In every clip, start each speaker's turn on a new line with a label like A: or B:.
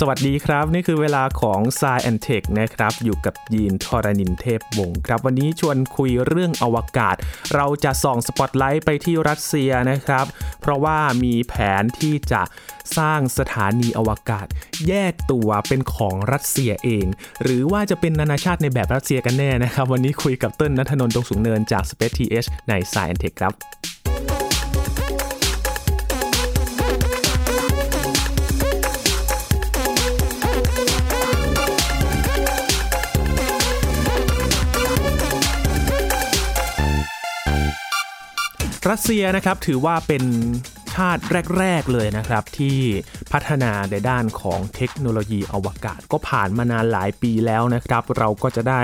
A: สวัสดีครับ นี่คือเวลาของ Sci and Tech นะครับ อยู่กับยีนทรณินเทพวงศ์ครับ วันนี้ชวนคุยเรื่องอวกาศ เราจะส่องสปอตไลท์ไปที่รัสเซียนะครับ เพราะว่ามีแผนที่จะสร้างสถานีอวกาศ แยกตัวเป็นของรัสเซียเอง หรือว่าจะเป็นนานาชาติในแบบรัสเซียกันแน่นะครับ วันนี้คุยกับเติ้ลณัฐนนท์ดวงสูงเนินจาก Space TH ใน Sci and Tech ครับ รัสเซียนะครับถือว่าเป็นชาติแรก ๆ เลยนะครับ ที่พัฒนาในด้านของเทคโนโลยีอวกาศก็ผ่านมานานหลายปีแล้วนะครับ เราก็จะได้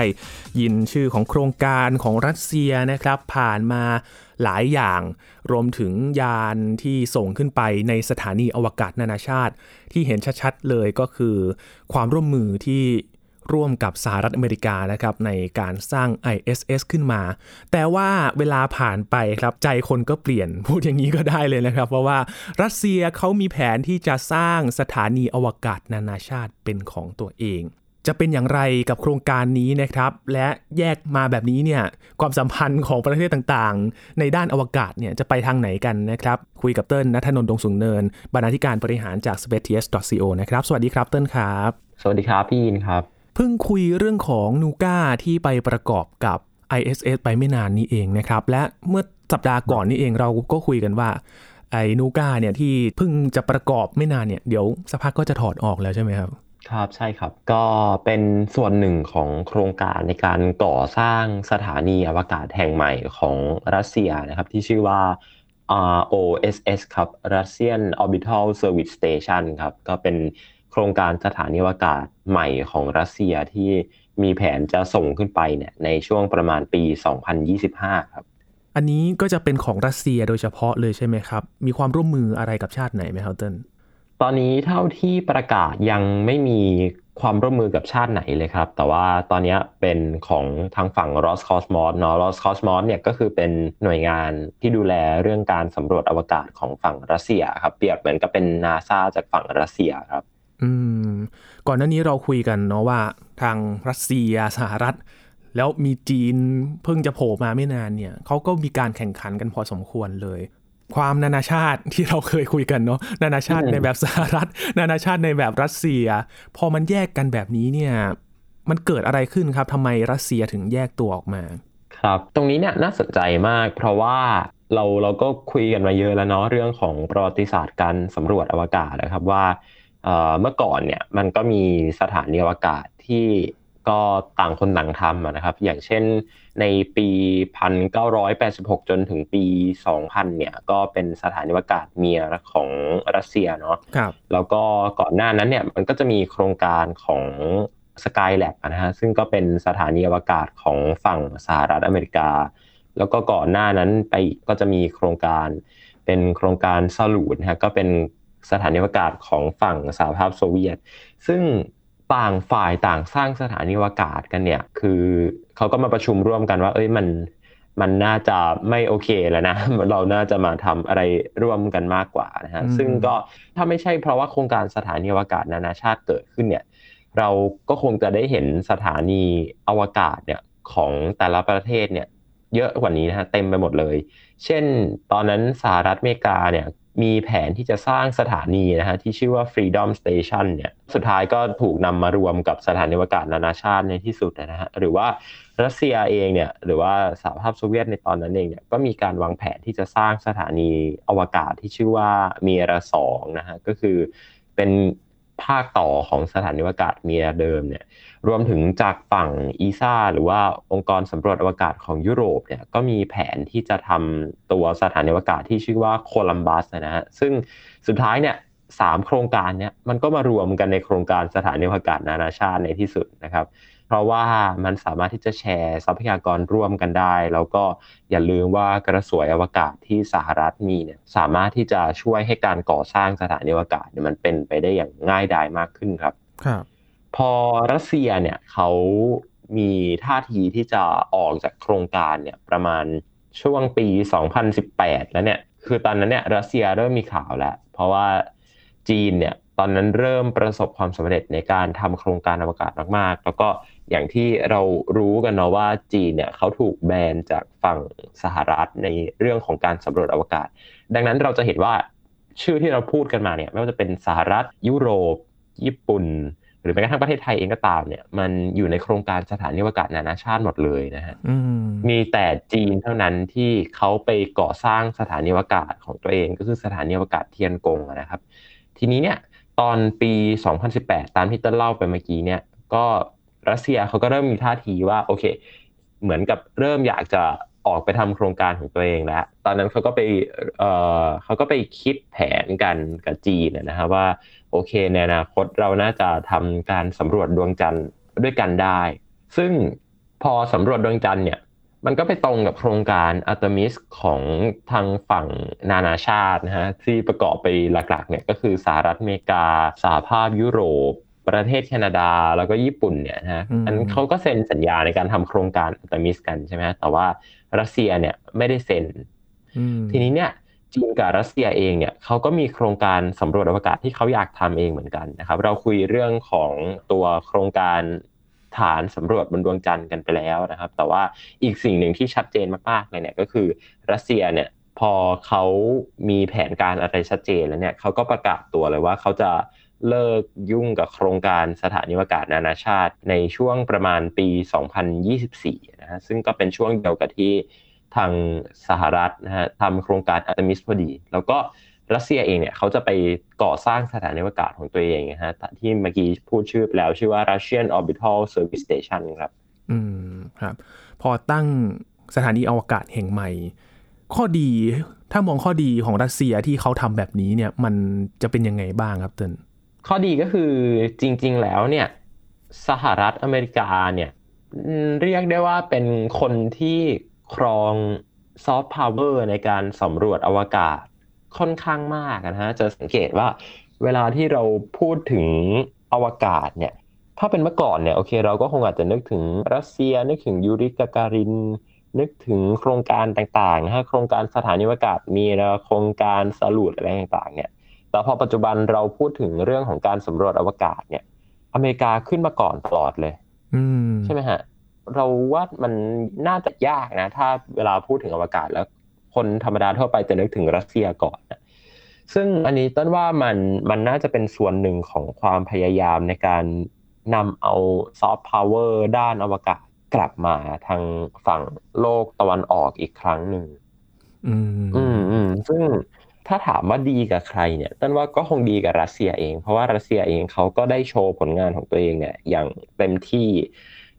A: ยินชื่อของโครงการของรัสเซียนะครับ ผ่านมาหลายอย่างรวมถึงยานที่ส่งขึ้นไปในสถานีอวกาศนานาชาติ ที่เห็นชัด ๆ เลยก็คือ ความร่วมมือที่ ร่วมกับสหรัฐอเมริกานะครับในการสร้าง ISS ขึ้นมา แต่ว่าเวลาผ่านไปครับใจคนก็เปลี่ยนพูดอย่างนี้ก็ได้เลยนะครับ เพราะว่ารัสเซียเขามีแผนที่จะสร้างสถานีอวกาศนานาชาติเป็นของตัวเองจะเป็นอย่างไรกับโครงการนี้นะครับ และแยกมาแบบนี้เนี่ยความสัมพันธ์ของประเทศต่างๆ ในด้านอวกาศเนี่ยจะไปทางไหนกันนะครับ คุยกับเติ้ลนัทนนท์ดงสูงเนิน บรรณาธิการบริหารจาก spaceTS.co นะครับ สวัสดีครับเติ้ลครับ
B: สวัสดีครับพี่ยินครับ
A: เพิ่งคุยเรื่องของนูก้าที่ไปประกอบกับ ISS ไปไม่นานนี้เองนะครับ และเมื่อสัปดาห์ก่อนนี้เองเราก็คุยกันว่าไอ้นูก้าเนี่ยที่เพิ่งจะประกอบไม่นานเนี่ยเดี๋ยวสักพักก็จะถอดออกแล้วใช่ไหมครับ
B: ครับใช่ครับ ก็เป็นส่วนหนึ่งของโครงการในการก่อสร้างสถานีอวกาศแห่งใหม่ของรัสเซียนะครับ ที่ชื่อว่า ROSS ครับ Russian Orbital Service Station ครับ ก็เป็น โครงการสถานีอวกาศใหม่ของรัสเซียที่มีแผนจะส่งขึ้นไปเนี่ยในช่วงประมาณปี 2025 ครับ
A: อันนี้ก็จะเป็นของรัสเซียโดยเฉพาะเลยใช่ไหมครับ มีความร่วมมืออะไรกับชาติไหนไหมครับเติ้ล
B: ตอนนี้เท่าที่ประกาศยังไม่มีความร่วมมือกับชาติไหนเลยครับ แต่ว่าตอนนี้เป็นของทางฝั่ง Roscosmos เนาะ Roscosmos เนี่ยก็คือเป็นหน่วยงานที่ดูแลเรื่องการสำรวจอวกาศของฝั่งรัสเซียครับ เปรียบเหมือนกับเป็นนาซาจากฝั่งรัสเซียครับ
A: อืมก่อนหน้านี้เราคุยกันเนาะว่าทางรัสเซียสหรัฐ แล้วมีจีนเพิ่งจะโผล่มาไม่นานเนี่ยเขาก็มีการแข่งขันกันพอสมควรเลย ความนานาชาติที่เราเคยคุยกันเนาะนานาชาติในแบบสหรัฐ นานาชาติในแบบรัสเซีย พอมันแยกกันแบบนี้เนี่ย มันเกิดอะไรขึ้นครับทำไมรัสเซียถึงแยกตัวออกมา
B: ครับ ตรงนี้เนี่ยน่าสนใจมาก เพราะว่าเราเราก็คุยกันมาเยอะแล้วเนาะเรื่องของประวัติศาสตร์การสำรวจอวกาศนะครับว่า เมื่อก่อนเนี่ยมันก็มีสถานีอวกาศที่ก็ต่างคนต่างทำนะครับ อย่างเช่นในปี 1986 จนถึงปี 2000 เนี่ย ก็เป็นสถานีอวกาศเมียของรัสเซียเนาะ
A: ครับ
B: แล้วก็ก่อนหน้านั้นเนี่ยมันก็จะมีโครงการของ Skylab นะฮะซึ่งก็เป็นสถานีอวกาศของฝั่งสหรัฐอเมริกา แล้วก็ก่อนหน้านั้นไปก็จะมีโครงการเป็นโครงการซาลูดนะฮะก็เป็น สถานีอวกาศของฝั่งสหภาพโซเวียต ซึ่งต่างฝ่ายต่างสร้างสถานีอวกาศกันเนี่ยคือเขาก็มาประชุมร่วมกันว่า เอ้ยมันมันน่าจะไม่โอเคแล้วนะ เราน่าจะมาทำอะไรร่วมกันมากกว่านะฮะซึ่งก็ถ้าไม่ใช่เพราะว่าโครงการสถานีอวกาศนานาชาติเกิดขึ้นเนี่ยเราก็คงจะได้เห็นสถานีอวกาศเนี่ยของแต่ละประเทศเนี่ยเยอะกว่านี้นะฮะเต็มไปหมดเลย เช่น ตอนนั้นสหรัฐอเมริกาเนี่ย มีแผนที่จะสร้างสถานีนะฮะที่ชื่อว่า Freedom Station เนี่ยสุดท้ายก็ถูกนำมารวมกับสถานีอวกาศนานาชาติในที่สุดนะฮะหรือว่ารัสเซียเองเนี่ยหรือว่าสหภาพโซเวียตในตอนนั้นเองเนี่ยก็มีการวางแผนที่จะสร้างสถานีอวกาศที่ชื่อว่าเมียระสองนะฮะก็คือเป็น ภาคต่อของสถานีอวกาศเมียเดิมเนี่ยรวมถึงจากฝั่งอีซาหรือว่าองค์กรสำรวจอวกาศของยุโรปเนี่ยก็มีแผนที่จะทำตัวสถานีอวกาศที่ชื่อว่าโคลัมบัสนะฮะซึ่งสุดท้ายเนี่ยสามโครงการเนี่ยมันก็มารวมกันในโครงการสถานีอวกาศนานาชาติในที่สุดนะครับ เพราะว่ามันสามารถที่จะแชร์ทรัพยากรร่วมกันได้ แล้วก็อย่าลืมว่ากระสวยอวกาศที่สหรัฐมีเนี่ยสามารถที่จะช่วยให้การก่อสร้างสถานีอวกาศเนี่ยมันเป็นไปได้อย่างง่ายดายมากขึ้นครับ
A: ครับ
B: พอรัสเซียเนี่ยเขามีท่าทีที่จะออกจากโครงการเนี่ยประมาณช่วงปี 2018 แล้วเนี่ย คือตอนนั้นเนี่ยรัสเซียเริ่มมีข่าวแล้ว เพราะว่าจีนเนี่ยตอนนั้นเริ่มประสบความสำเร็จในการทำโครงการอวกาศมากๆ แล้วก็ อย่างที่เรารู้กันเนาะว่าจีนเนี่ยเขาถูกแบนจากฝั่งสหรัฐในเรื่องของการสำรวจอวกาศ ดังนั้นเราจะเห็นว่าชื่อที่เราพูดกันมาเนี่ยไม่ว่าจะเป็นสหรัฐยุโรป ญี่ปุ่น หรือแม้กระทั่งประเทศไทยเองก็ตามเนี่ยมันอยู่ในโครงการสถานีอวกาศนานาชาติหมดเลยนะฮะมีแต่จีนเท่านั้นที่เขาไปก่อสร้างสถานีอวกาศของตัวเองก็คือสถานีอวกาศเทียนกงนะครับ ทีนี้เนี่ยตอนปี 2018 ตามที่ต้นเล่าไปเมื่อกี้เนี่ยก็ รัสเซียเขาก็เริ่มมีท่าทีว่าโอเค เหมือนกับเริ่มอยากจะออกไปทำโครงการของตัวเองแล้ว ตอนนั้นเขาก็ไปเออเขาก็ไปคิดแผนกันกับจีนนะครับว่าโอเคในอนาคตเราน่าจะทำการสำรวจดวงจันทร์ด้วยกันได้ ซึ่งพอสำรวจดวงจันทร์เนี่ยมันก็ไปตรงกับโครงการอัตมิสของทางฝั่งนานาชาตินะฮะที่ประกอบไปหลักๆเนี่ยก็คือสหรัฐอเมริกาสหภาพยุโรป ประเทศแคนาดาแล้วก็ญี่ปุ่นเนี่ยนะฮะอันเขาก็เซ็นสัญญาในการทำโครงการอัตมิสกันใช่ไหมแต่ว่ารัสเซียเนี่ยไม่ได้เซ็นทีนี้เนี่ยจีนกับรัสเซียเองเนี่ยเขาก็มีโครงการสำรวจอวกาศที่เขาอยากทำเองเหมือนกันนะครับ เราคุยเรื่องของตัวโครงการฐานสำรวจบนดวงจันทร์กันไปแล้วนะครับ แต่ว่าอีกสิ่งหนึ่งที่ชัดเจนมากๆเลยเนี่ยก็คือรัสเซียเนี่ยพ อเขามีแผนการอะไรชัดเจนแล้วเนี่ยเขาก็ประกาศตัวเลยว่าเขาจะเลิกยุ่งกับโครงการสถานีอวกาศนานาชาติ ในช่วงประมาณปี 2024 นะฮะซึ่งก็เป็นช่วงเดียวกับที่ทางสหรัฐนะฮะทำโครงการอัตมิสพอดี แล้วก็รัสเซียเองเนี่ยเขาจะไปก่อสร้างสถานีอวกาศของตัวเองนะฮะที่เมื่อกี้พูดชื่อแล้ว ชื่อว่า Russian Orbital Service Station ครับ
A: อืมครับ พอตั้งสถานีอวกาศแห่งใหม่ ข้อดีถ้ามองข้อดีของรัสเซียที่เขาทำแบบนี้เนี่ย มันจะเป็นยังไงบ้างครับเติน
B: ข้อดีก็คือจริง ๆ แล้วเนี่ย สหรัฐอเมริกาเนี่ย เรียกได้ว่าเป็นคนที่ครองซอฟต์พาวเวอร์ในการสำรวจอวกาศค่อนข้างมากนะฮะจะสังเกตว่าเวลาที่เราพูดถึงอวกาศเนี่ย ถ้าเป็นเมื่อก่อนเนี่ยโอเค เราก็คงอาจจะนึกถึงรัสเซียนึกถึงยูริกาการิน นึกถึงโครงการต่างๆนะฮะโครงการสถานีอวกาศมีนะโครงการสรุปอะไรต่างๆ เนี่ยแต่พอปัจจุบันเราพูดถึงเรื่องของการสำรวจอวกาศเนี่ย อเมริกาขึ้นมาก่อนตลอดเลยใช่ไหมฮะ เราว่ามันน่าจะยากนะ ถ้าเวลาพูดถึงอวกาศแล้ว คนธรรมดาทั่วไปจะนึกถึงรัสเซียก่อนซึ่งอันนี้ต้นว่ามันมันน่าจะเป็นส่วนหนึ่งของความพยายามในการนำเอาซอฟต์พาวเวอร์ด้านอวกาศ กลับมาทางฝั่งโลกตะวันออกอีกครั้งหนึ่ง
A: อืม
B: อืมอืมซึ่งถ้าถามว่าดีกับใครเนี่ยต้นว่าก็คงดีกับรัสเซียเอง เพราะว่ารัสเซียเองเขาก็ได้โชว์ผลงานของตัวเองเนี่ยอย่างเต็มที่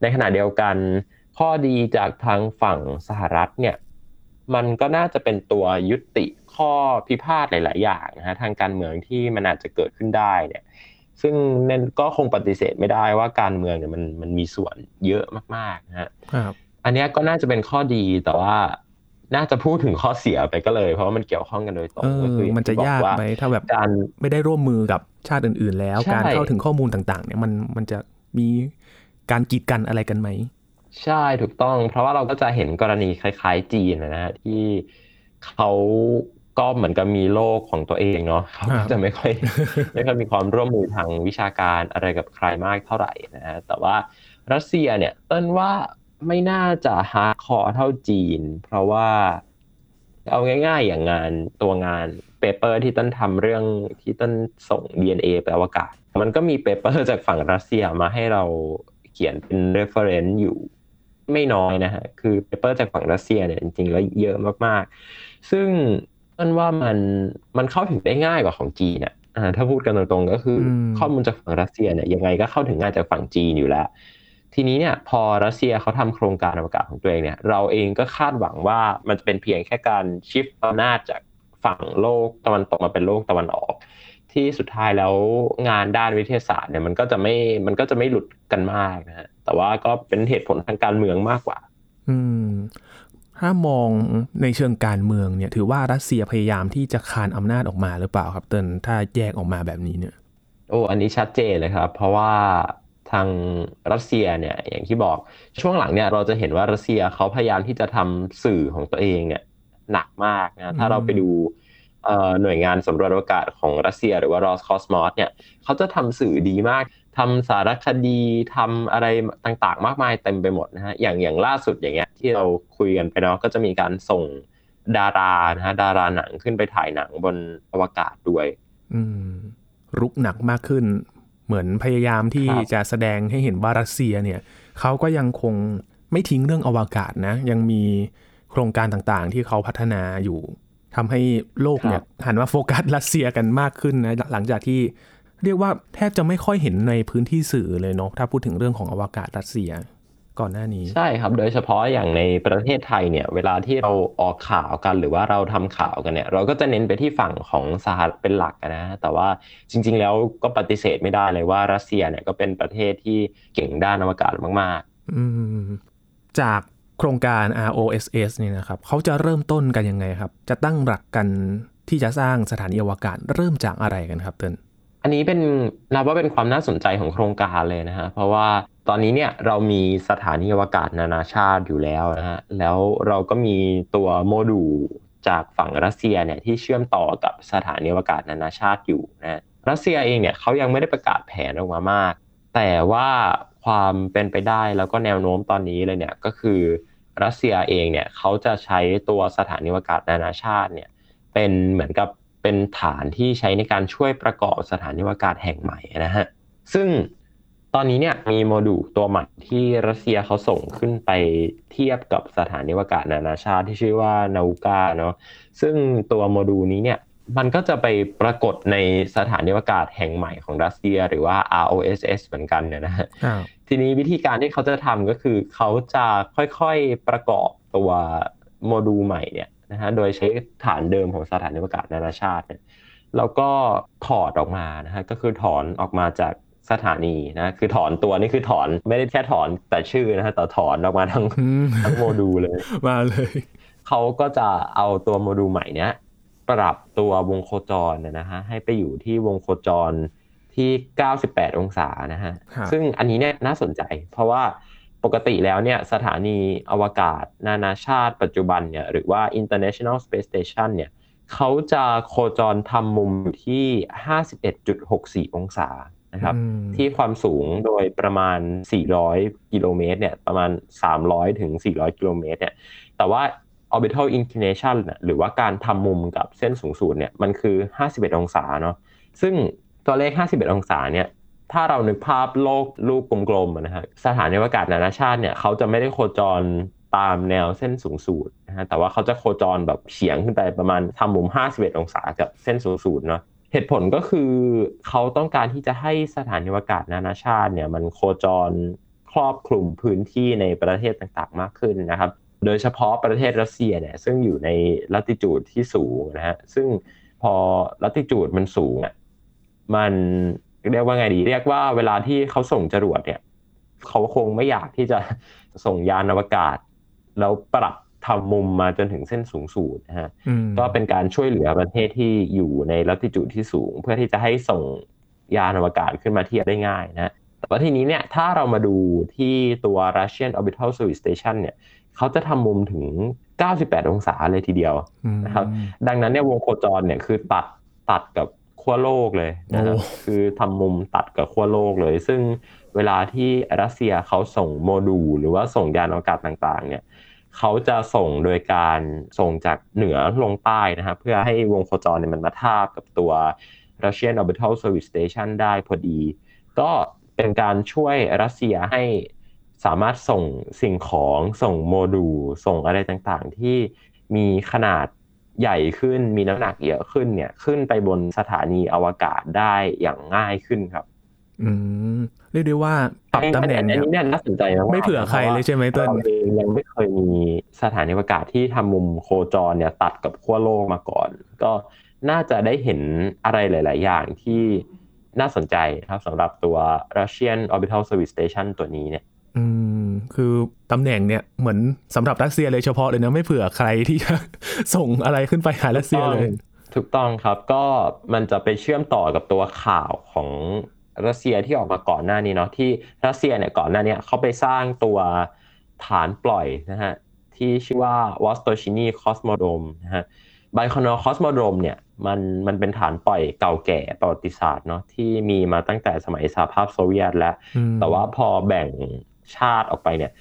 B: ในขณะเดียวกันข้อดีจากทางฝั่งสหรัฐเนี่ยมันก็น่าจะเป็นตัวยุติข้อพิพาทหลาย ๆ อย่างนะฮะทางการเมืองที่มันอาจจะเกิดขึ้นได้เนี่ย ซึ่งนั่นก็คงปฏิเสธไม่ได้ว่าการเมืองเนี่ยมันมันมีส่วนเยอะมากๆนะฮะอันนี้ก็น่าจะเป็นข้อดีแต่ว่าน่าจะพูดถึงข้อเสียไปก็เลย เพราะว่ามันเกี่ยวข้องกันโดยตรง
A: ก็คือมันจะยากไหมถ้าแบบการไม่ได้ร่วมมือกับชาติอื่น ๆ แล้ว การเข้าถึงข้อมูลต่าง ๆ เนี่ยมันมันจะมีการกีดกันอะไรกันไหม
B: ใช่ถูกต้อง เพราะว่าเราก็จะเห็นกรณีคล้าย ๆ จีนนะฮะที่เขา ก็เหมือนกับมีโลกของตัวเองเนาะเขาจะไม่ค่อยไม่ค่อยมีความร่วมมือทางวิชาการอะไรกับใครมากเท่าไหร่นะฮะแต่ว่ารัสเซียเนี่ยเติ้ลว่าไม่น่าจะ hardcore เท่าจีน เพราะว่าเอาง่าย ๆ อย่างงานตัวงาน paper ที่เติ้ลทำเรื่องที่เติ้ลส่ง DNA ไปอวกาศ มันก็มี paper จากฝั่งรัสเซียมาให้เราเขียนเป็น reference อยู่ไม่น้อยนะฮะ คือ paper จากฝั่งรัสเซียเนี่ยจริงๆแล้วเยอะมากๆ ซึ่ง มันว่ามันมันเข้าถึงได้ง่ายกว่าของจีนเนี่ยถ้าพูดกันตรงๆก็คือข้อมูลจากฝั่งรัสเซียเนี่ยยังไงก็เข้าถึงง่ายจากฝั่งจีนอยู่แล้ว ทีนี้เนี่ยพอรัสเซียเขาทำโครงการอวกาศของตัวเองเนี่ยเราเองก็คาดหวังว่ามันจะเป็นเพียงแค่การชิฟต์อำนาจจากฝั่งโลกตะวันตกมาเป็นโลกตะวันออก ที่สุดท้ายแล้วงานด้านวิทยาศาสตร์เนี่ยมันก็จะไม่มันก็จะไม่หลุดกันมากนะฮะแต่ว่าก็เป็นเหตุผลทางการเมืองมากกว่า
A: อืม ถ้ามองในเชิงการเมืองเนี่ยถือว่ารัสเซียพยายามที่จะคานอำนาจออกมาหรือเปล่าครับเตินถ้าแยกออกมาแบบนี้เนี่ย
B: โอ้อันนี้ชัดเจนเลยครับ เพราะว่าทางรัสเซียเนี่ยอย่างที่บอกช่วงหลังเนี่ยเราจะเห็นว่ารัสเซียเขาพยายามที่จะทำสื่อของตัวเองเนี่ยหนักมากนะถ้าเราไปดูหน่วยงานสำรวจอวกาศของรัสเซีย หรือว่ารอสคอสมอสเนี่ยเขาจะทำสื่อดีมาก ทำสารคดีทำอะไรต่างๆ มากมายเต็มไปหมดนะฮะอย่างอย่างล่าสุดอย่างเงี้ยที่เราคุยกันไปเนาะก็จะมีการส่งดารานะฮะดาราหนังขึ้นไปถ่ายหนังบนอวกาศด้วย
A: อืมรุกหนักมากขึ้น เหมือนพยายามที่จะแสดงให้เห็นว่ารัสเซียเนี่ยเขาก็ยังคงไม่ทิ้งเรื่องอวกาศนะ ยังมีโครงการต่างๆ ที่เขาพัฒนาอยู่ทำให้โลกเนี่ยหันมาโฟกัสรัสเซียกันมากขึ้นนะหลังจากที่ เรียกว่าแทบจะไม่ค่อยเห็นในพื้นที่สื่อเลยเนาะถ้าพูดถึงเรื่องของอวกาศรัสเซียก่อนหน้านี้
B: ใช่ครับโดยเฉพาะอย่างในประเทศไทยเนี่ยเวลาที่เราออกข่าวกันหรือว่าเราทำข่าวกันเนี่ยเราก็จะเน้นไปที่ฝั่งของสหรัฐเป็นหลักนะแต่ว่าจริง ๆ แล้วก็ปฏิเสธไม่ได้เลยว่ารัสเซียเนี่ยก็เป็นประเทศที่เก่งด้านอวกาศมาก
A: ๆอืมจากโครงการ ROSS นี่นะครับเขาจะเริ่มต้นกันยังไงครับ จะตั้งหลักกันที่จะสร้างสถานีอวกาศเริ่มจากอะไรกันครับเติ้ล
B: อันนี้เป็นนับว่าเป็นความน่าสนใจของโครงการเลยนะฮะเพราะว่าตอนนี้เนี่ยเรามีสถานีอวกาศนานาชาติอยู่แล้วนะฮะแล้วเราก็มีตัวโมดูลจากฝั่งรัสเซียเนี่ยที่เชื่อมต่อกับสถานีอวกาศนานาชาติอยู่นะรัสเซียเองเนี่ยเขายังไม่ได้ประกาศแผนออกมามาก แต่ว่าความเป็นไปได้แล้วก็แนวโน้มตอนนี้เลยเนี่ยก็คือรัสเซียเองเนี่ยเขาจะใช้ตัวสถานีอวกาศนานาชาติเนี่ยเป็นเหมือนกับ เป็นฐานที่ใช้ในการช่วยประกอบสถานีอวกาศแห่งใหม่นะฮะซึ่งตอนนี้เนี่ยมีโมดูลตัวใหม่ที่รัสเซียเขาส่งขึ้นไปเทียบกับสถานีอวกาศนานาชาติที่ชื่อว่านาวูกาเนาะซึ่งตัวโมดูลนี้เนี่ยมันก็จะไปปรากฏในสถานีอวกาศแห่งใหม่ของรัสเซีย หรือว่า ROSS เหมือนกันเนี่ยนะฮะทีนี้วิธีการที่เขาจะทำก็คือเขาจะค่อยๆประกอบตัวโมดูลใหม่เนี่ย นะฮะโดยใช้ฐานเดิมของสถานีอวกาศนานาชาติเนี่ยแล้วก็ถอดออกมานะฮะก็คือถอนออกมาจากสถานีนะคือถอนตัวนี่คือถอนไม่ได้แค่ถอนแต่ชื่อนะฮะแต่ถอนออกมาทั้งทั้งโมดูลเลย
A: มาเลย
B: เขาก็จะเอาตัวโมดูลใหม่เนี้ยปรับตัววงโคจรนะฮะให้ไปอยู่ที่วงโคจรที่ 98 องศานะฮะซึ่งอันนี้เนี่ยน่าสนใจ เพราะว่า ปกติแล้วเนี่ยสถานีอวกาศ นานาชาติปัจจุบันเนี่ยหรือว่า International Space Station เนี่ยเขาจะโคจรทำมุมที่ 51.64 องศานะครับที่ความสูงโดยประมาณ 400 กิโลเมตรเนี่ยประมาณ 300 ถึง 400 กิโลเมตรเนี่ยแต่ว่า orbital inclination หรือว่าการทำมุมกับเส้นสูงสุดเนี่ยมันคือ 51 องศาเนาะซึ่งตัวเลข 51 องศาเนี่ย ถ้าเรานึกภาพโลกลูกกลมๆนะฮะสถานีอวกาศนานาชาติเนี่ยเขาจะไม่ได้โคจรตามแนวเส้นสูงสูดนะฮะแต่ว่าเขาจะโคจรแบบเฉียงขึ้นไปประมาณทำมุม 51 องศากับเส้นสูงสูดเนาะเหตุผลก็คือเขาต้องการที่จะให้สถานีอวกาศนานาชาติเนี่ยมันโคจรครอบคลุมพื้นที่ในประเทศต่างๆ มากขึ้นนะครับ โดยเฉพาะประเทศรัสเซียเนี่ยซึ่งอยู่ในลัติจูดที่สูงนะฮะซึ่งพอลัติจูดมันสูงอะมัน เรียกว่าไงดี เรียกว่าเวลาที่เขาส่งจรวดเนี่ยเขาคงไม่อยากที่จะส่งยานอวกาศ แล้วปรับทำมุมมาจนถึงเส้นสูงสูดนะฮะก็เป็นการช่วยเหลือประเทศที่อยู่ในลัติจูดที่สูง เพื่อที่จะให้ส่งยานอวกาศขึ้นมาเทียบได้ง่ายนะแต่ว่าทีนี้เนี่ยถ้าเรามาดูที่ตัว Russian Orbital Service Station เนี่ยเขาจะทำมุมถึง 98 องศาเลยทีเดียวนะครับดังนั้นเนี่ยวงโคจรเนี่ยคือตัดตัดกับ ขั้วโลกเลยนะครับคือทำมุมตัดกับขั้วโลกเลย ซึ่งเวลาที่รัสเซียเขาส่งโมดูลหรือว่าส่งยานอวกาศต่างๆ เนี่ยเขาจะส่งโดยการส่งจากเหนือลงใต้นะครับเพื่อให้วงโคจรเนี่ยมันมาทาบกับตัว Russian Orbital Service Station ได้พอดี ก็เป็นการช่วยรัสเซียให้สามารถส่งสิ่งของส่งโมดูลส่งอะไรต่างๆ ที่มีขนาด ใหญ่ขึ้นมีน้ำหนักเยอะขึ้นเนี่ยขึ้นไปบนสถานีอวกาศได้อย่างง่ายขึ้นครับ
A: อืมเรียกได้ว่าปรับตำแหน่ง
B: เนี่ยอันนี้น่าสนใจมาก
A: ไม่เผื่อใครเลยใช่ไหมต้น
B: เราเองยังไม่เคยมีสถานีอวกาศที่ทำมุมโคจรเนี่ยตัดกับขั้วโลกมาก่อน ก็น่าจะได้เห็นอะไรหลาย ๆ อย่างที่น่าสนใจครับสำหรับตัว Russian Orbital Service Station ตัวนี้เนี่ย
A: อืมคือตำแหน่งเนี่ยเหมือนสำหรับรัสเซียเลยเฉพาะเลยนะ ไม่เผื่อใครที่จะส่งอะไรขึ้นไปหารัสเซียเลย
B: ถูกต้องครับก็มันจะไปเชื่อมต่อกับตัวข่าวของรัสเซียที่ออกมาก่อนหน้านี้เนาะที่รัสเซียเนี่ยก่อนหน้านี้เขาไปสร้างตัวฐานปล่อยนะฮะที่ชื่อว่าวอสโตชินีคอสโมโดรมนะฮะไบโคนูร์คอสโมโดรมเนี่ยมันมันเป็นฐานปล่อยเก่าแก่ประวัติศาสตร์เนาะที่มีมาตั้งแต่สมัยสหภาพโซเวียตแล้ว แต่ว่าพอแบ่ง ชาติออกไปเนี่ย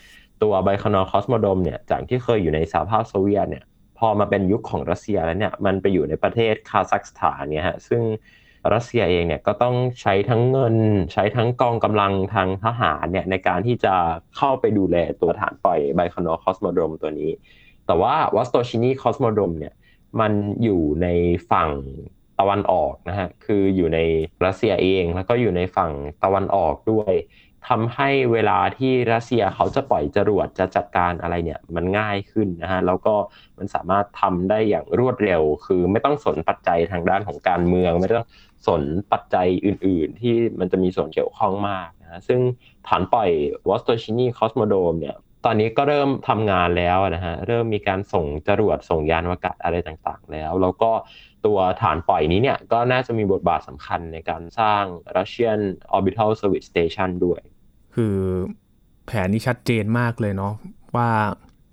B: ตัวไบโคนูร์คอสโมโดรมเนี่ยจากที่เคยอยู่ในสหภาพโซเวียตเนี่ยพอมาเป็นยุคของรัสเซียแล้วเนี่ยมันไปอยู่ในประเทศคาซัคสถานเนี่ยฮะซึ่งรัสเซียเองเนี่ยก็ต้องใช้ทั้งเงิน ใช้ทั้งกองกำลังทางทหารเนี่ยในการที่จะเข้าไปดูแลตัวฐานปล่อยไบโคนูร์คอสโมโดรมตัวนี้ แต่ว่าวอสโตชินีคอสโมโดรมเนี่ยมันอยู่ในฝั่งตะวันออกนะฮะคืออยู่ในรัสเซียเองแล้วก็อยู่ในฝั่งตะวันออกด้วย ทำให้เวลาที่รัสเซียเขาจะปล่อยจรวดจะจัดการอะไรเนี่ยมันง่ายขึ้นนะฮะแล้วก็มันสามารถทำได้อย่างรวดเร็ว คือไม่ต้องสนปัจจัยทางด้านของการเมือง ไม่ต้องสนปัจจัยอื่น ๆ ที่มันจะมีส่วนเกี่ยวข้องมากนะซึ่งฐานปล่อยวอสโตชินีคอสโมโดรมเนี่ยตอนนี้ก็เริ่มทำงานแล้วนะฮะเริ่มมีการส่งจรวดส่งยานอวกาศอะไรต่างๆ แล้ว แล้วก็ตัวฐานปล่อยนี้เนี่ยก็น่าจะมีบทบาทสำคัญในการสร้าง Russian Orbital Service Station ด้วย
A: คือแผนนี้ชัดเจนมากเลยเนาะว่า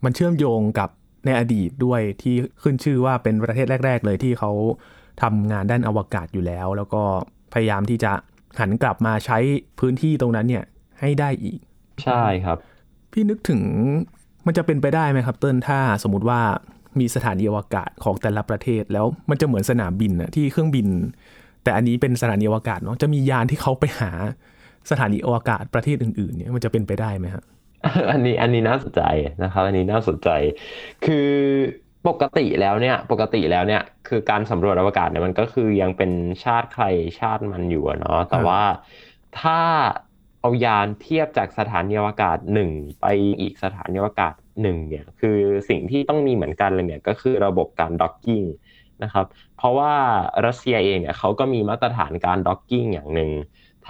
A: มันเชื่อมโยงกับในอดีตด้วยที่ขึ้นชื่อว่าเป็นประเทศแรก ๆ เลยที่เขาทำงานด้านอวกาศอยู่แล้ว แล้วก็พยายามที่จะหันกลับมาใช้พื้นที่ตรงนั้นเนี่ยให้ได้อีก
B: ใช่ครับ
A: พี่นึกถึงมันจะเป็นไปได้ไหมครับ เติ้ลถ้าสมมติว่ามีสถานีอวกาศของแต่ละประเทศแล้วมันจะเหมือนสนามบินอะที่เครื่องบิน แต่อันนี้เป็นสถานีอวกาศเนาะจะมียานที่เขาไปหา สถานีอวกาศประเทศอื่นๆเนี่ยมันจะเป็นไปได้ไหมครับ
B: อันนี้อันนี้น่าสนใจนะครับ อันนี้น่าสนใจ คือปกติแล้วเนี่ยปกติแล้วเนี่ยคือการสำรวจอวกาศเนี่ยมันก็คือยังเป็นชาติใครชาติมันอยู่เนาะแต่ว่าถ้าเอายานเทียบจากสถานีอวกาศหนึ่งไปอีกสถานีอวกาศหนึ่งเนี่ยคือสิ่งที่ต้องมีเหมือนกันเลยเนี่ยก็คือระบบการ docking นะครับเพราะว่ารัสเซียเองเนี่ยเขาก็มีมาตรฐานการ docking อย่างหนึ่ง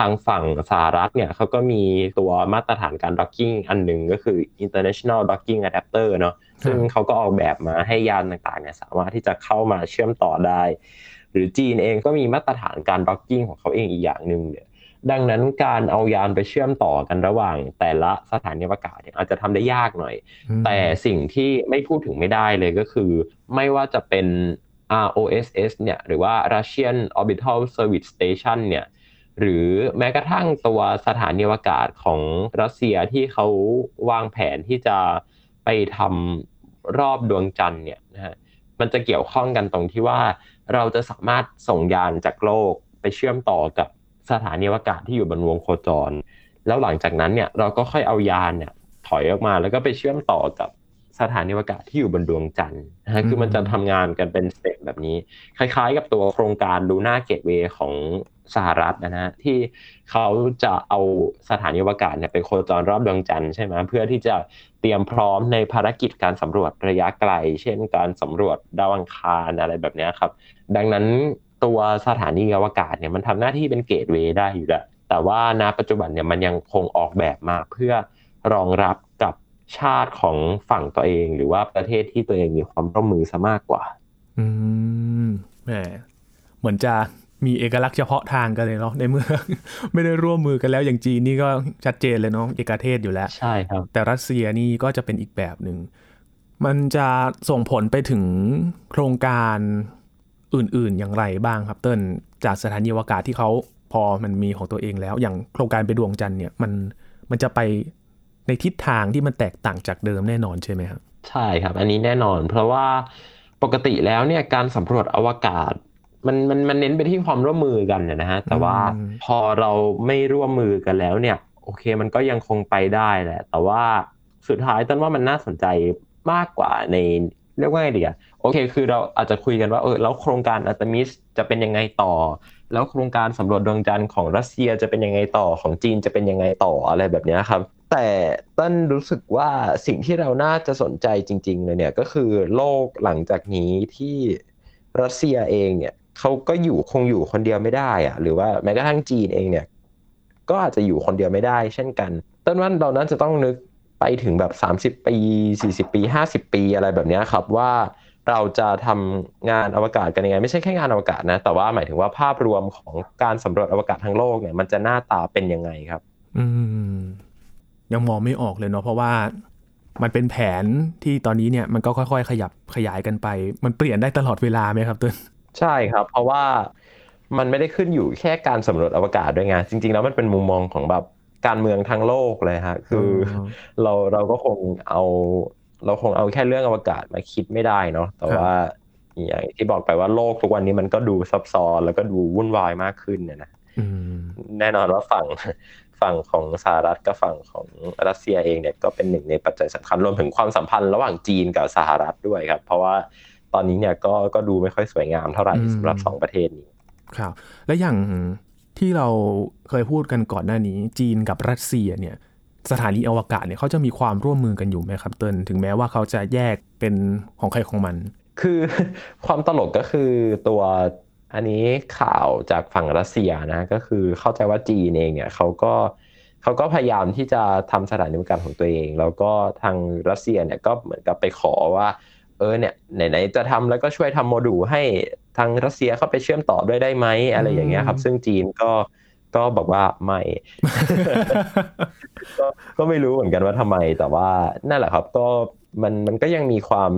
B: ทางฝั่งสหรัฐเนี่ยเขาก็มีตัวมาตรฐานการ docking อันหนึ่งก็คือ international docking adapter เนาะซึ่งเขาก็ออกแบบมาให้ยานต่างๆเนี่ยสามารถที่จะเข้ามาเชื่อมต่อได้ หรือจีนเองก็มีมาตรฐานการ docking ของเขาเองอีกอย่างหนึ่งเนี่ยดังนั้นการเอายานไปเชื่อมต่อกันระหว่าง แต่ละสถานีอวกาศอาจจะทำได้ยากหน่อย แต่สิ่งที่ไม่พูดถึงไม่ได้เลยก็คือ ไม่ว่าจะเป็น ROSS เนี่ยหรือว่า Russian Orbital Service Station เนี่ย หรือแม้กระทั่งตัวสถานีอวกาศของรัสเซียที่เขาวางแผนที่จะไปทำรอบดวงจันทร์เนี่ยนะฮะมันจะเกี่ยวข้องกันตรงที่ว่าเราจะสามารถส่งยานจากโลกไปเชื่อมต่อกับสถานีอวกาศที่อยู่บนวงโคจร แล้วหลังจากนั้นเนี่ยเราก็ค่อยเอายานเนี่ยถอยออกมาแล้วก็ไปเชื่อมต่อกับ สถานีอวกาศที่อยู่บนดวงจันทร์นะฮะคือมันจะทำงานกันเป็นสเต็ปแบบนี้ คล้ายๆ กับตัวโครงการ Lunar Gateway ของสหรัฐนะฮะที่เขาจะเอาสถานีอวกาศเนี่ยไปโคจรรอบดวงจันทร์ใช่ไหมเพื่อที่จะเตรียมพร้อมในภารกิจการสำรวจระยะไกล เช่นการสำรวจดาวอังคารอะไรแบบนี้ครับ ดังนั้นตัวสถานีอวกาศเนี่ยมันทำหน้าที่เป็นเกตเวย์ได้อยู่แล้วแต่ว่าณปัจจุบันเนี่ยมันยังคงออกแบบมาเพื่อรองรับกับ ชาติของฝั่งตัวเอง หรือว่าประเทศที่ตัวเองมีความร่วมมือซะมากกว่า
A: อืมแหมเหมือนจะมีเอกลักษณ์เฉพาะทางกันเลยเนาะในเมื่อไม่ได้ร่วมมือกันแล้วอย่างจีนนี่ก็ชัดเจนเลยเนาะเอกเทศอยู่แล้ว
B: ใช่ครับ
A: แต่รัสเซียนี่ก็จะเป็นอีกแบบหนึ่ง มันจะส่งผลไปถึงโครงการอื่นๆอย่างไรบ้างครับเติ้ลจากสถานีอวกาศที่เขาพอมันมีของตัวเองแล้ว อย่างโครงการไปดวงจันทร์เนี่ยมันมันจะไป ในทิศทางที่มันแตกต่างจากเดิมแน่นอนใช่ไหมครับ
B: ใช่ครับ อันนี้แน่นอน เพราะว่าปกติแล้วเนี่ยการสำรวจอวกาศมันมันมันเน้นไปที่ความร่วมมือกันนะฮะแต่ว่าพอเราไม่ร่วมมือกันแล้วเนี่ย โอเคมันก็ยังคงไปได้แหละ แต่ว่าสุดท้ายต้นว่ามันน่าสนใจมากกว่าในเรียกว่าไงดีอะโอเค คือเราอาจจะคุยกันว่าเออแล้วโครงการอัตมิสจะเป็นยังไงต่อ แล้วโครงการสำรวจดวงจันทร์ของรัสเซียจะเป็นยังไงต่อของจีนจะเป็นยังไงต่ออะไรแบบนี้ครับ แต่ต้นรู้สึกว่าสิ่งที่เราน่าจะสนใจจริงๆเลยเนี่ยก็คือโลกหลังจากนี้ที่รัสเซียเองเนี่ยเขาก็อยู่คงอยู่คนเดียวไม่ได้อะหรือว่าแม้กระทั่งจีนเองเนี่ย ก็อาจจะอยู่คนเดียวไม่ได้ เช่นกันต้นว่าเรานั้นจะต้องนึกไปถึงแบบ 30 ปี 40 ปี 50 ปีอะไรแบบนี้ครับว่าเราจะทำงานอวกาศกันยังไง ไม่ใช่แค่งานอวกาศนะ แต่ว่าหมายถึงว่าภาพรวมของการสำรวจอวกาศทั้งโลกเนี่ย มันจะหน้าตาเป็นยังไงครับ
A: อืม ยังมองไม่ออกเลยเนาะเพราะว่ามันเป็นแผนที่ตอนนี้เนี่ยมันก็ค่อยๆ ขยับขยายกันไป มันเปลี่ยนได้ตลอดเวลาไหมครับต้น
B: ใช่ครับ เพราะว่ามันไม่ได้ขึ้นอยู่แค่การสำรวจอวกาศด้วยไงจริง ๆ แล้วมันเป็นมุมมองของแบบการเมืองทั้งโลกเลยฮะคือเราเราก็คงเอาเราคงเอาแค่เรื่องอวกาศมาคิดไม่ได้เนาะแต่ว่าอย่างที่บอกไปว่าโลกทุกวันนี้มันก็ดูซับซ้อนแล้วก็ดูวุ่นวายมากขึ้นเนี่ยนะแน่นอนว่าฝั่ง ฝั่งของสหรัฐกับฝั่งของรัสเซียเองเนี่ยก็เป็นหนึ่งในปัจจัยสำคัญรวมถึงความสัมพันธ์ระหว่างจีนกับสหรัฐด้วยครับ เพราะว่าตอนนี้เนี่ยก็ก็ดูไม่ค่อยสวยงามเท่าไหร่สำหรับสองประเทศนี้
A: ครับ และอย่างที่เราเคยพูดกันก่อนหน้านี้ จีนกับรัสเซียเนี่ยสถานีอวกาศเนี่ยเขาจะมีความร่วมมือกันอยู่ไหมครับเติ้ลถึงแม้ว่าเขาจะแยกเป็นของใครของมัน
B: คือความตลกก็คือตัว อันนี้ข่าวจากฝั่งรัสเซียนะก็คือเข้าใจว่าจีนเองเนี่ยเขาก็เขาก็พยายามที่จะทำสถานีบริการของตัวเอง แล้วก็ทางรัสเซียเนี่ยก็เหมือนกับไปขอว่า เออเนี่ยไหนๆจะทำแล้วก็ช่วยทำโมดูลให้ทางรัสเซียเข้าไปเชื่อมต่อด้วยได้ไหมอะไรอย่างเงี้ยครับ ซึ่งจีนก็ก็บอกว่าไม่ก็ก็ไม่รู้เหมือนกันว่าทำไมแต่ว่านั่นแหละครับก็มันมันก็ยังมีความ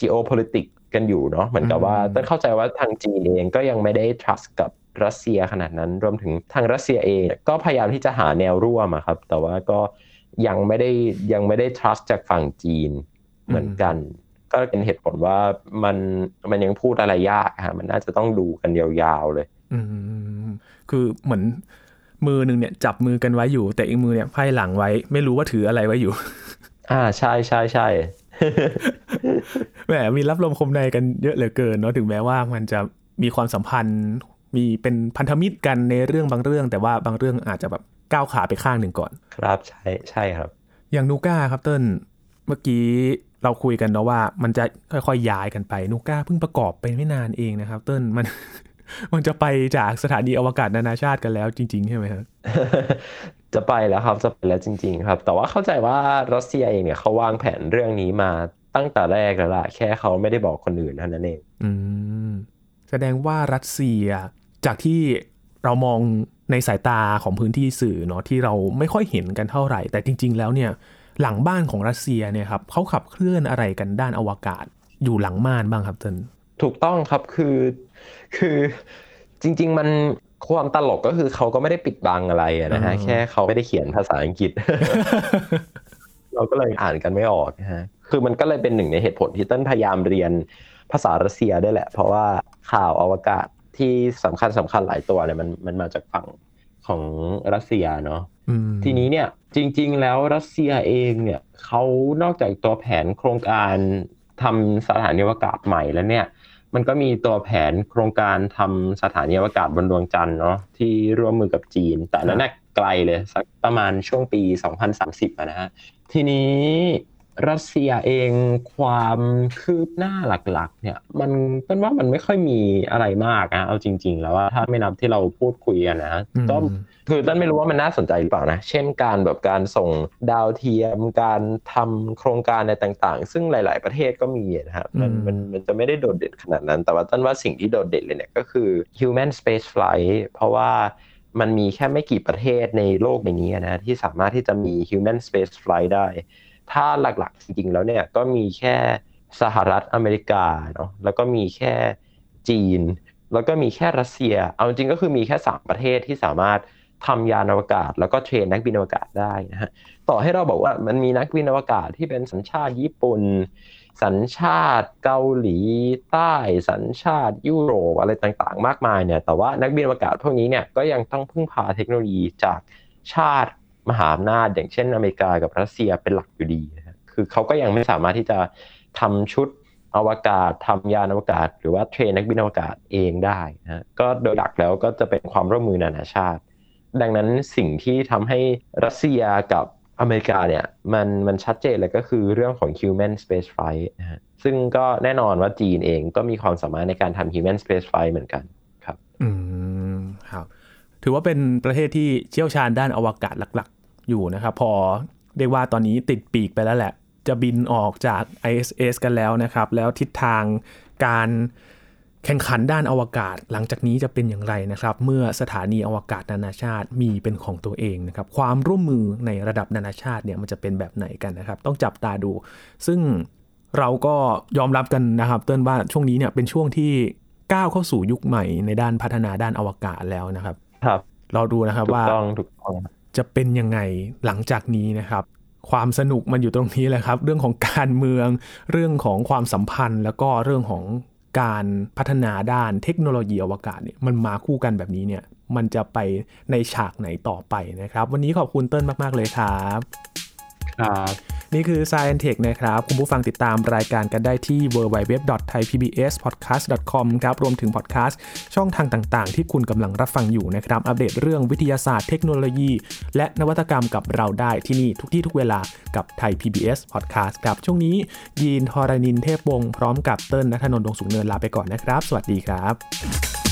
B: geopolitics กันอยู่เนาะเหมือนกับว่าต้องเข้าใจว่าทางจีนเองก็ยังไม่ได้ trust กับรัสเซียขนาดนั้นรวมถึงทางรัสเซียเองก็พยายามที่จะหาแนวร่วมครับ แต่ว่าก็ยังไม่ได้ยังไม่ได้ trust จากฝั่งจีนเหมือนกัน ก็เป็นเหตุผลว่ามันมันยังพูดอะไรยากฮะมันน่าจะต้องดูกันยาวๆเลย
A: อืมคือเหมือนมือหนึ่งเนี่ยจับมือกันไว้อยู่ แต่อีกมือเนี่ยไพ่หลังไว้ ไม่รู้ว่าถืออะไรไว้อยู่
B: อ่าใช่ใช่ใช่
A: แหมมีรับลมคมในกันเยอะเหลือเกินเนาะถึงแม้ว่ามันจะมีความสัมพันธ์ มีเป็นพันธมิตรกันในเรื่องบางเรื่อง แต่ว่าบางเรื่องอาจจะแบบก้าวขาไปข้างหนึ่งก่อน
B: ครับใช่ใช่ครับ
A: อย่างนูก้าครับเติ้ลเมื่อกี้เราคุยกันเนาะว่ามันจะค่อยๆย้ายกันไปนูก้าเพิ่งประกอบไปไม่นานเองนะครับ เติ้ลมันมันจะไปจากสถานีอวกาศนานาชาติกันแล้วจริง ๆ ใช่ไหมครับ
B: จะไปแล้วครับจะไปแล้วจริง ๆ ครับ แต่ว่าเข้าใจว่ารัสเซียเองเนี่ยเขาวางแผนเรื่องนี้มาตั้งแต่แรกแล้วล่ะแค่เขาไม่ได้บอกคนอื่นเท่านั้นเอง
A: อืมแสดงว่ารัสเซียจากที่เรามองในสายตาของพื้นที่สื่อเนาะที่เราไม่ค่อยเห็นกันเท่าไหร่ แต่จริง ๆ แล้วเนี่ยหลังบ้านของรัสเซียเนี่ยครับเขาขับเคลื่อนอะไรกันด้านอวกาศอยู่หลังม่านบ้างครับเจน
B: ถูกต้องครับคือคือจริง ๆ มัน ความตลกก็คือเขาก็ไม่ได้ปิดบังอะไรนะฮะแค่เขาไม่ได้เขียนภาษาอังกฤษ เราก็เลยอ่านกันไม่ออกนะฮะคือมันก็เลยเป็นหนึ่งในเหตุผลที่ต้นพยายามเรียนภาษารัสเซียได้แหละ เพราะว่าข่าวอวกาศที่สำคัญสำคัญหลายตัวเนี่ยมันมันมาจากฝั่งของรัสเซียเนาะทีนี้เนี่ยจริง ๆ แล้วรัสเซียเองเนี่ยเขานอกจากตัวแผนโครงการทำสถานีอวกาศใหม่แล้วเนี่ย มันก็มีตัวแผนโครงการทำสถานีอวกาศบนดวงจันทร์เนาะที่ร่วมมือกับจีน แต่นั้นไกลเลยสักประมาณช่วงปี 2030นะฮะทีนี้ รัสเซียเองความคืบหน้าหลักๆ เนี่ย มันต้นว่ามันไม่ค่อยมีอะไรมากนะเอาจริง ๆ แล้วว่าถ้าไม่นับที่เราพูดคุยกันนะก็คือต้นไม่รู้ว่ามันน่าสนใจหรือเปล่านะ เช่นการแบบการส่งดาวเทียมการทำโครงการในต่างๆ ซึ่งหลาย ๆ ประเทศก็มีนะครับมันมันมันจะไม่ได้โดดเด่นขนาดนั้น แต่ว่าต้นว่าสิ่งที่โดดเด่นเลยเนี่ยก็คือ human space flight เพราะว่ามันมีแค่ไม่กี่ประเทศในโลกใบนี้นะที่สามารถที่จะมี human space flight ได้ ถ้าหลักๆจริงๆแล้วเนี่ยก็มีแค่สหรัฐอเมริกาเนาะแล้วก็มีแค่จีน แล้วก็มีแค่รัสเซีย เอาจริงก็คือมีแค่สามประเทศที่สามารถทำยานอวกาศ แล้วก็เทรนนักบินอวกาศได้นะฮะต่อให้เราบอกว่ามันมีนักบินอวกาศที่เป็นสัญชาติญี่ปุ่น สัญชาติเกาหลีใต้ สัญชาติยุโรปอะไรต่างๆ มากมายเนี่ยแต่ว่านักบินอวกาศพวกนี้เนี่ยก็ยังต้องพึ่งพาเทคโนโลยีจากชาติ มหาอำนาจอย่างเช่นอเมริกากับรัสเซียเป็นหลักอยู่ดีนะคือเขาก็ยังไม่สามารถที่จะทำชุดอวกาศทำยานอวกาศ หรือว่าเทรนนักบินอวกาศเองได้นะก็โดยหลักแล้วก็จะเป็นความร่วมมือนานาชาติ ดังนั้นสิ่งที่ทำให้รัสเซียกับอเมริกาเนี่ยมันมันชัดเจนเลยก็คือเรื่องของ human space flight นะฮะซึ่งก็แน่นอนว่าจีนเองก็มีความสามารถในการทำ human space flight เหมือนกันครับ
A: อืมครับ ถือว่าเป็นประเทศที่เชี่ยวชาญด้านอวกาศหลัก อยู่นะครับ พอเรียกว่าตอนนี้ติดปีกไปแล้วแหละ จะบินออกจาก ISS กันแล้วนะครับ แล้วทิศทางการแข่งขันด้านอวกาศ หลังจากนี้จะเป็นอย่างไรนะครับ เมื่อสถานีอวกาศนานาชาติมีเป็นของตัวเองนะครับ ความร่วมมือในระดับนานาชาติเนี่ยมันจะเป็นแบบไหนกันนะครับ ต้องจับตาดู ซึ่งเราก็ยอมรับกันนะครับ เติ้นว่าช่วงนี้เนี่ยเป็นช่วงที่ก้าวเข้าสู่ยุคใหม่ในด้านพัฒนาด้านอวกาศแล้วนะครับ
B: ครับ
A: เราดูนะครับ
B: ถูก
A: ว่า
B: ต้องถูกต้อง
A: จะเป็นยังไงหลังจากนี้นะครับ ความสนุกมันอยู่ตรงนี้แหละครับ เรื่องของการเมืองเรื่องของความสัมพันธ์ แล้วก็เรื่องของการพัฒนาด้านเทคโนโลยีอวกาศเนี่ยมันมาคู่กันแบบนี้เนี่ยมันจะไปในฉากไหนต่อไปนะครับ วันนี้ขอบคุณเติ้ลมาก ๆ เลยครับ
B: ครับ
A: นี่คือ Science Tech นะครับ คุณผู้ฟังติดตามรายการกันได้ที่ www.thaipbspodcast.com ครับ รวมถึงพอดแคสต์ช่องทางต่างๆ ที่คุณกำลังรับฟังอยู่นะครับ อัปเดตเรื่องวิทยาศาสตร์เทคโนโลยี และนวัตกรรมกับเราได้ที่นี่ทุกที่ทุกเวลากับไทย PBS Podcast ครับ ช่วงนี้ ยีนทอรานินเทพวงศ์พร้อมกับเติ้ลนัทนนท์ดวงสุงเนินลาไปก่อนนะครับ สวัสดีครับ